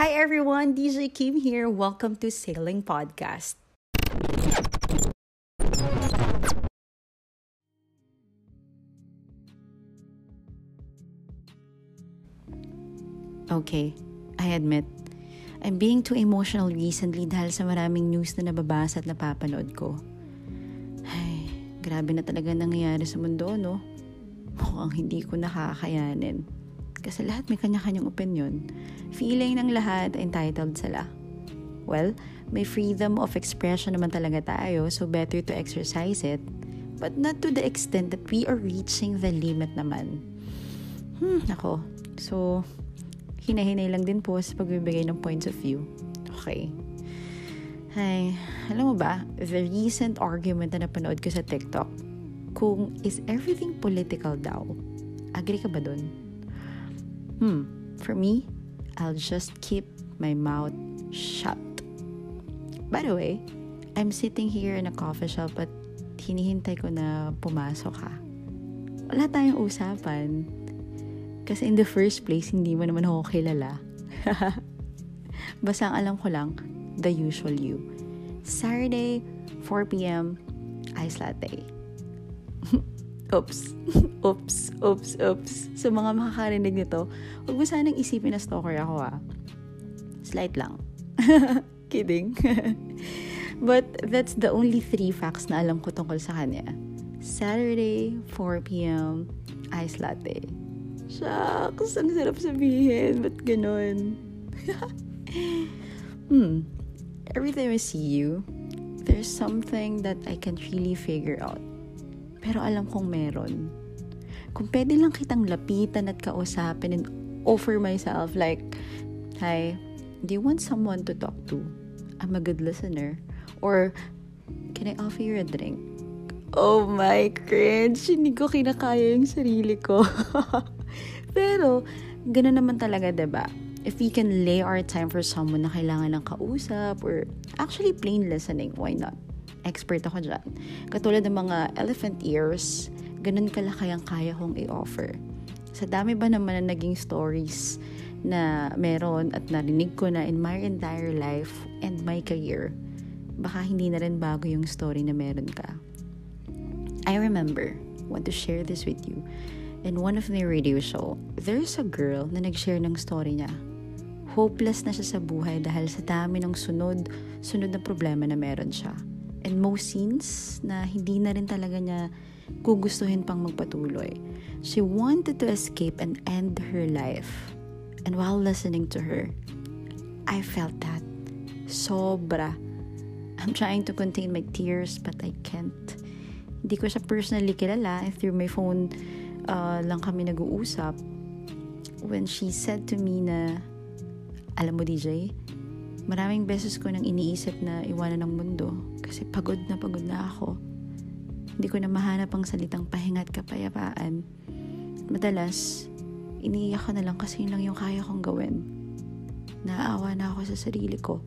Hi everyone, DJ Kim here. Welcome to Sailing Podcast. Okay, I admit, I'm being too emotional recently dahil sa maraming news na nababasa at napapanood ko. Ay, grabe na talaga nangyayari sa mundo, no? Mukhang hindi ko nakakayanin. Kasi lahat may kanya-kanyang opinion. Feeling ng lahat entitled sila. Well, may freedom of expression naman talaga tayo, so better to exercise it. But not to the extent that we are reaching the limit naman. Hmm, ako. So, hinahinay lang din po sa pagbibigay ng points of view. Okay. Ay, alam mo ba, the recent argument na napanood ko sa TikTok, kung is everything political daw, agree ka ba dun? Hmm, for me, I'll just keep my mouth shut. By the way, I'm sitting here in a coffee shop at hinihintay ko na pumasok ka. Wala tayong usapan. Kasi in the first place, hindi mo naman ako kilala. Basta ang alam ko lang, the usual you. Saturday, 4pm, ice latte. oops. oops. Oops. Oops. Sa mga makakarinig nito, huwag mo sanang isipin na stalker ako ah. Slight lang. Kidding. But that's the only three facts na alam ko tungkol sa kanya. Saturday, 4pm, ice latte. Shucks, ang sarap sabihin. Ba't ganun? hmm. Every time I see you, there's something that I can't really figure out. Pero alam kong meron. Kung pwede lang kitang lapitan at kausapin and offer myself like, Hi, do you want someone to talk to? I'm a good listener. Or, can I offer you a drink? Oh my cringe! Hindi ko kinakaya yung sarili ko. Pero, gano'n naman talaga, ba diba? If we can lay our time for someone na kailangan ng kausap or actually plain listening, why not? Expert ako dyan. Katulad ng mga elephant ears, ganun kalaki ang kaya kong i-offer. Sa dami ba naman na naging stories na meron at narinig ko na in my entire life and my career, baka hindi na rin bago yung story na meron ka. I remember, want to share this with you. In one of the radio show, there's a girl na nag-share ng story niya. Hopeless na siya sa buhay dahil sa dami ng sunod, sunod na problema na meron siya. And most scenes na hindi na rin talaga niya gugustuhin pang magpatuloy. She wanted to escape and end her life. And while listening to her, I felt that. Sobra. I'm trying to contain my tears but I can't. Hindi ko siya personally kilala. Through my phone uh, lang kami nag-uusap. When she said to me na, alam mo DJ, maraming beses ko nang iniisip na iwanan ng mundo kasi pagod na pagod na ako. Hindi ko na mahanap ang salitang pahinga at kapayapaan. Madalas, iniiyak ko na lang kasi yun lang yung kaya kong gawin. Naaawa na ako sa sarili ko.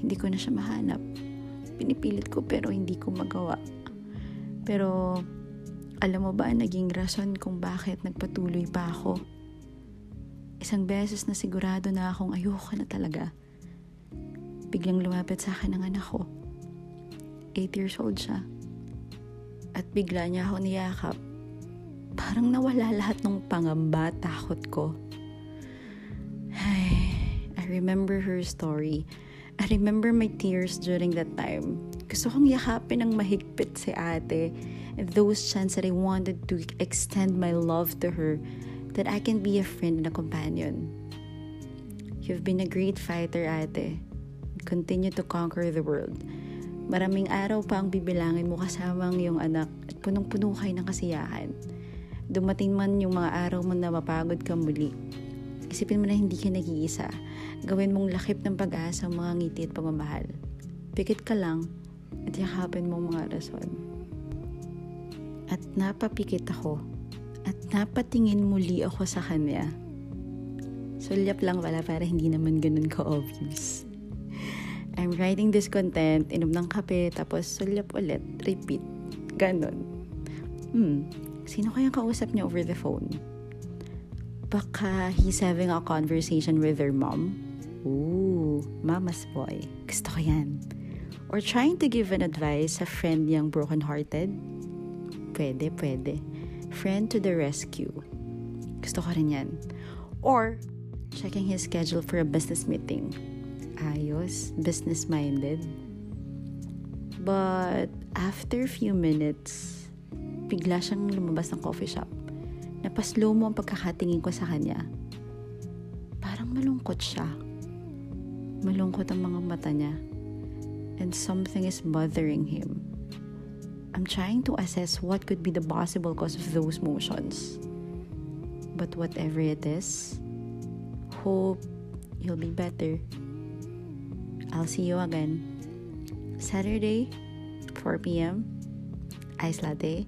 Hindi ko na siya mahanap. Pinipilit ko pero hindi ko magawa. Pero, alam mo ba ang naging rason kung bakit nagpatuloy pa ako? Isang beses na sigurado na akong ayoko na talaga. Biglang lumapit sa akin ang anak ko. 8 years old siya. At bigla niya ako niyakap. Parang nawala lahat ng pangamba, takot ko. Ay, I remember her story. I remember my tears during that time. Gusto kong yakapin ng mahigpit si ate. And those chance that I wanted to extend my love to her that I can be a friend and a companion. You've been a great fighter, ate. Continue to conquer the world. Maraming araw pa ang bibilangin mo kasama ang iyong anak at punong-puno kayo ng kasiyahan. Dumating man yung mga araw mo na mapagod ka muli. Isipin mo na hindi ka nag-iisa. Gawin mong lakip ng pag-asa ang mga ngiti at pagmamahal. Pikit ka lang at yakapin mo mga rason. At napapikit ako at napatingin muli ako sa kanya. Sulyap lang pala para hindi naman ganun ka-obvious. I'm writing this content, inom ng kape, tapos sulyap ulit, repeat. Ganon. Hmm, sino kayang kausap niya over the phone? Baka he's having a conversation with their mom Ooh, mama's boy. Gusto ko yan. Or trying to give an advice sa friend niyang broken-hearted. Pwede, pwede. Friend to the rescue. Gusto ko rin yan. Or, checking his schedule for a business meeting. Ayos, business-minded. But, after few minutes, bigla siyang lumabas ng coffee shop. Napaslow mo ang pagkakatingin ko sa kanya. Parang malungkot siya. Malungkot ang mga mata niya and something is bothering him. I'm trying to assess what could be the possible cause of those motions. But whatever it is, hope you'll be better. I'll see you again. Saturday, 4 p.m. Ice latte